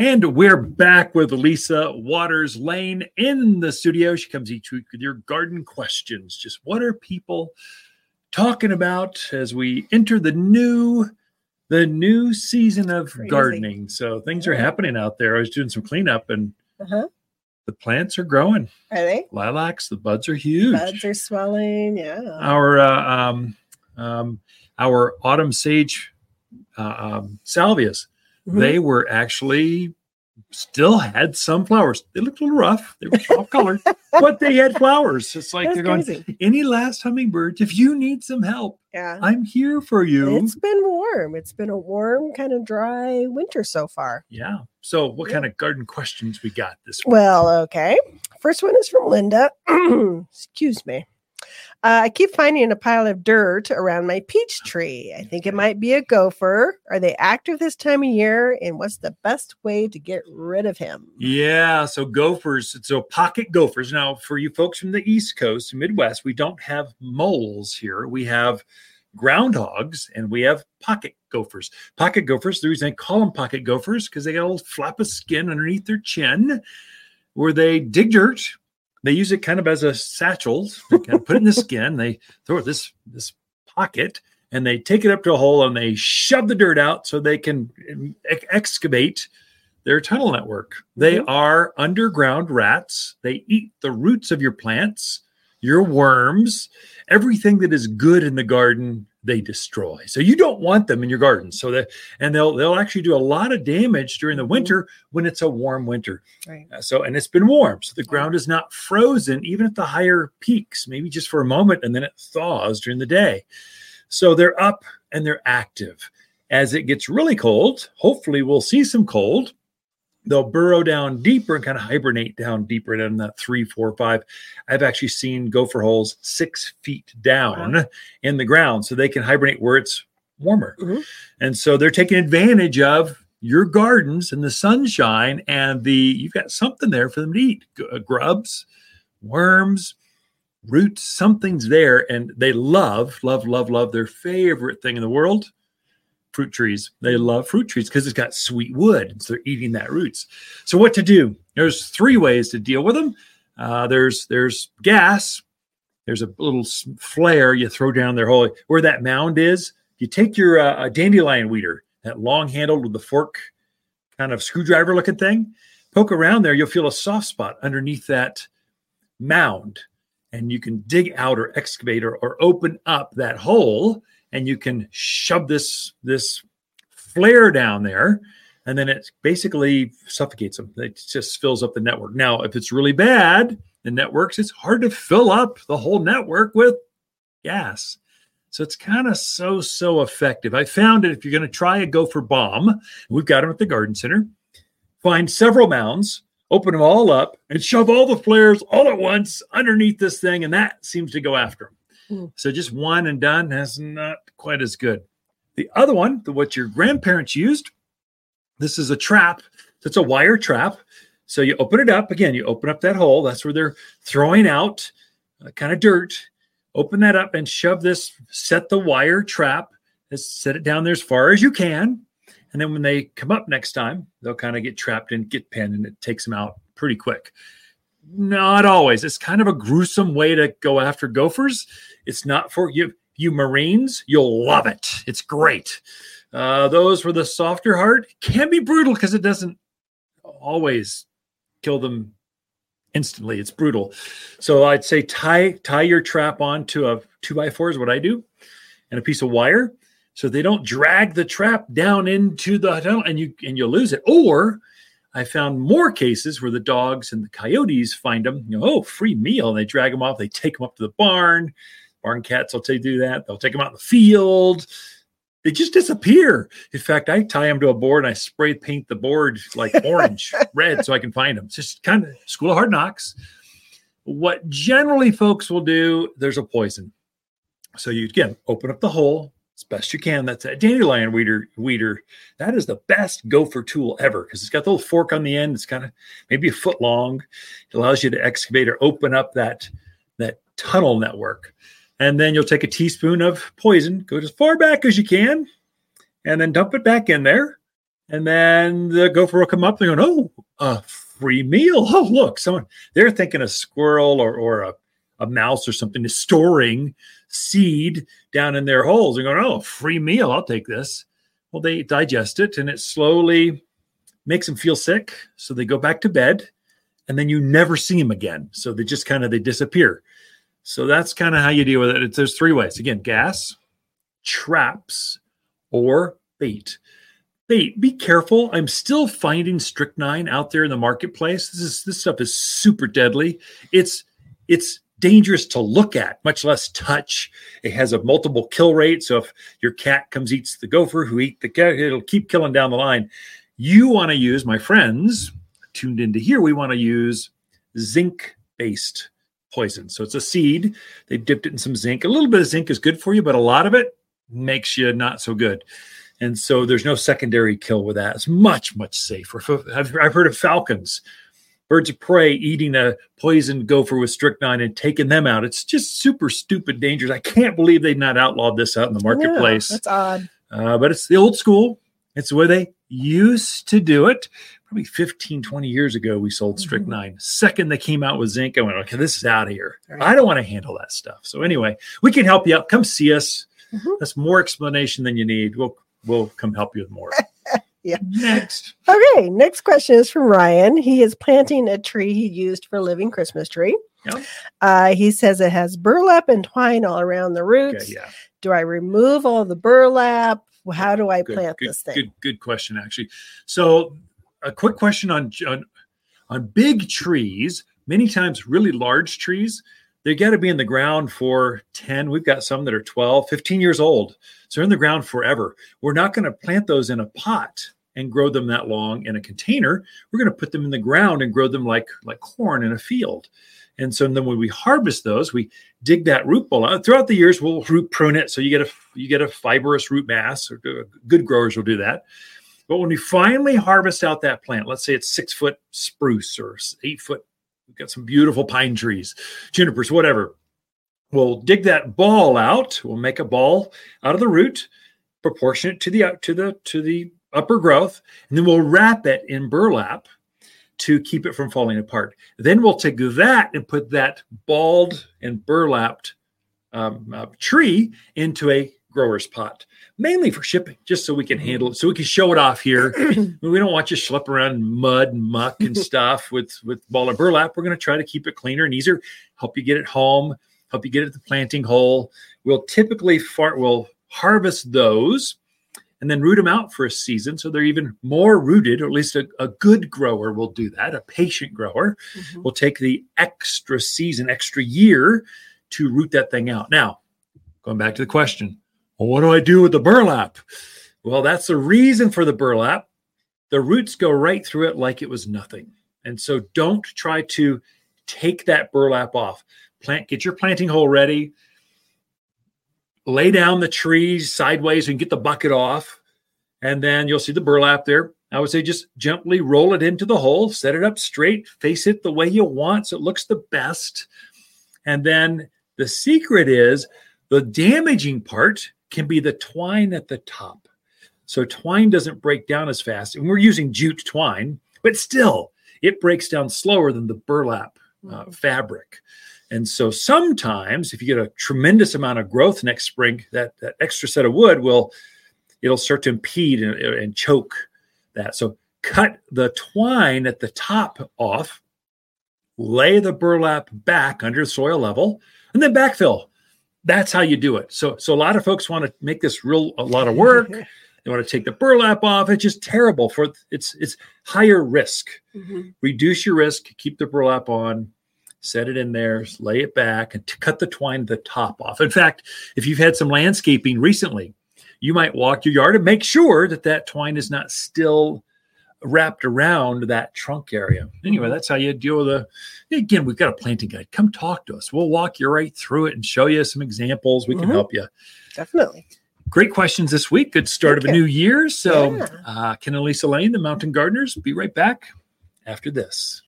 And we're back with Lisa Watters Lain in the studio. She comes each week with your garden questions. Just what are people talking about as we enter the new the new season of Crazy. gardening? So things are happening out there. I was doing some cleanup and Uh-huh. the plants are growing. Are they? Lilacs, the buds are huge. Buds are swelling. Yeah. our uh, um, um, our autumn sage uh, um, salvias Mhm. they were actually still had some flowers they looked a little rough they were off color, but they had flowers it's like That's they're going crazy. any last hummingbirds if you need some help Yeah. i'm here for you It's been warm. It's been a warm, kind of dry winter so far. yeah so what Yeah. kind of garden questions we got this week Well, okay. First one is from Linda. Excuse me. Uh, I keep finding a pile of dirt around my peach tree. I think it might be a gopher. Are they active this time of year? And what's the best way to get rid of him? Yeah, so gophers, so pocket gophers. Now, for you folks from the East Coast, Midwest, we don't have moles here. We have groundhogs and we have pocket gophers. Pocket gophers, the reason I call them pocket gophers because they got a little flap of skin underneath their chin where they dig dirt. They use it kind of as a satchel. They kind of put it in the skin. They throw it this this pocket and they take it up to a hole and they shove the dirt out so they can ex- excavate their tunnel network. They Mhm. are underground rats. They eat the roots of your plants, your worms, everything that is good in the garden. They destroy. So you don't want them in your garden. So that and they'll they'll actually do a lot of damage during the Mhm. winter when it's a warm winter. Right. Uh, So and it's been warm, so the ground is not frozen even at the higher peaks, maybe just for a moment, and then it thaws during the day. So they're up and they're active. As it gets really cold, hopefully we'll see some cold. They'll burrow down deeper and kind of hibernate down deeper than that three, four, five. I've actually seen gopher holes six feet down in the ground so they can hibernate where it's warmer. Mhm. And so they're taking advantage of your gardens and the sunshine and the you've got something there for them to eat uh, grubs worms roots something's there and they love love love love their favorite thing in the world fruit trees. They love fruit trees because it's got sweet wood so they're eating that roots. So what to do? There's three ways to deal with them uh, there's there's gas. There's a little flare you throw down their hole where that mound is. You take your uh, dandelion weeder that long handled with the fork kind of screwdriver looking thing poke around there you'll feel a soft spot underneath that mound and you can dig out or excavate or, or open up that hole and you can shove this this flare down there and then it basically suffocates them. It just fills up the network. Now if it's really bad the networks it's hard to fill up the whole network with gas. So it's kind of so so effective. I found that if you're going to try a gopher bomb we've got them at the garden center find several mounds open them all up and shove all the flares all at once underneath this thing and that seems to go after them So just one and done is not quite as good. The other one the, what your grandparents used this is a trap. It's a wire trap. So you open it up. Again you open up that hole. That's where they're throwing out uh, kind of dirt. Open that up and shove this set the wire trap. Just set it down there as far as you can. And then when they come up next time they'll kind of get trapped and get pinned and it takes them out pretty quick not always. It's kind of a gruesome way to go after gophers. It's not for you you marines you'll love it. It's great. Uh, those with a softer heart can be brutal because it doesn't always kill them instantly. It's brutal. So i'd say tie tie your trap on to a two by four is what i do and a piece of wire so they don't drag the trap down into the tunnel and you and you'll lose it. Or i found more cases where the dogs and the coyotes find them you know, oh free meal and they drag them off they take them up to the barn barn cats will take do that they'll take them out in the field they just disappear. In fact, I tie them to a board and I spray paint the board like orange, red, so I can find them. It's just kind of school of hard knocks. What generally folks will do, there's a poison. So you again open up the hole as best you can. That's a dandelion weeder. Weeder that is the best gopher tool ever because it's got the little fork on the end. It's kind of maybe a foot long. It allows you to excavate or open up that that tunnel network. And then you'll take a teaspoon of poison, go as far back as you can, and then dump it back in there. And then the gopher will come up and go, oh, a free meal. Oh, look, someone they're thinking a squirrel or, or a, a mouse or something is storing seed down in their holes and going, oh, free meal. I'll take this. Well, they digest it and it slowly makes them feel sick. So they go back to bed and then you never see them again. So they just kind of they disappear. So that's kind of how you deal with it. It's, there's three ways. Again, gas, traps, or bait. Bait, be careful. I'm still finding strychnine out there in the marketplace. This is this stuff is super deadly. It's it's dangerous to look at, much less touch. It has a multiple kill rate. So if your cat comes eats the gopher who eat the cat, it'll keep killing down the line. You want to use, my friends, tuned into here, we want to use zinc based poison. So it's a seed. They've dipped it in some zinc. A little bit of zinc is good for you, but a lot of it makes you not so good. And so there's no secondary kill with that. It's much, much safer. I've, I've heard of falcons, birds of prey eating a poisoned gopher with strychnine and taking them out. It's just super stupid, dangerous. I can't believe they've not outlawed this out in the marketplace. Yeah, that's odd. Uh, but it's the old school. It's the way they used to do it probably 15, 20 years ago, we sold mm-hmm. strychnine. Mm-hmm. Second, they came out with zinc. I went, okay, this is out of here. Right. I don't want to handle that stuff. So anyway, we can help you out. Come see us. Mm-hmm. That's more explanation than you need. We'll we'll come help you with more. yeah. Next. Okay. Next question is from Ryan. He is planting a tree he used for living Christmas tree. Yeah. Uh, he says it has burlap and twine all around the roots. Okay, yeah. Do I remove all the burlap? How do I good, plant good, this thing? Good, good question, actually. So a quick question on, on on big trees many times really large trees they got to be in the ground for 10 we've got some that are 12 15 years old. So they're in the ground forever. We're not going to plant those in a pot and grow them that long in a container. We're going to put them in the ground and grow them like like corn in a field. And so then when we harvest those we dig that root ball out. Throughout the years we'll root prune it so you get a you get a fibrous root mass or good growers will do that. But when we finally harvest out that plant, let's say it's six foot spruce or eight foot, we've got some beautiful pine trees, junipers, whatever. We'll dig that ball out. We'll make a ball out of the root, proportionate to the to the to the upper growth, and then we'll wrap it in burlap to keep it from falling apart. Then we'll take that and put that balled and burlapped um, uh, tree into a grower's pot mainly for shipping, just so we can handle it, so we can show it off here. we don't want you schlep around mud and muck and stuff with with ball of burlap. We're going to try to keep it cleaner and easier. Help you get it home. Help you get it at the planting hole. We'll typically far, we'll harvest those and then root them out for a season so they're even more rooted or at least a, a good grower will do that a patient grower mm-hmm. will take the extra season extra year to root that thing out now going back to the question well, what do I do with the burlap? Well, that's the reason for the burlap. The roots go right through it like it was nothing. And so don't try to take that burlap off. Plant, get your planting hole ready. Lay down the trees sideways and get the bucket off. And then you'll see the burlap there. I would say just gently roll it into the hole, set it up straight, face it the way you want so it looks the best. And then the secret is the damaging part can be the twine at the top. So twine doesn't break down as fast. And we're using jute twine, but still, it breaks down slower than the burlap uh, mm-hmm. fabric. And so sometimes, if you get a tremendous amount of growth next spring, that, that extra set of wood will it'll start to impede and, and choke that. So cut the twine at the top off, lay the burlap back under soil level, and then backfill that's how you do it. So so a lot of folks want to make this real a lot of work. they want to take the burlap off. It's just terrible for it's it's higher risk. Mm-hmm. Reduce your risk, keep the burlap on, set it in there, lay it back, and cut the twine the top off. In fact, if you've had some landscaping recently, you might walk your yard and make sure that that twine is not still wrapped around that trunk area. Anyway, that's how you deal with a. Again, we've got a planting guide. Come talk to us. We'll walk you right through it and show you some examples. We can mm-hmm. help you. Definitely. Great questions this week. Good start Thank of a you. new year. So, yeah. uh, Ken and Lisa Lain, the Mountain Gardeners, be right back after this.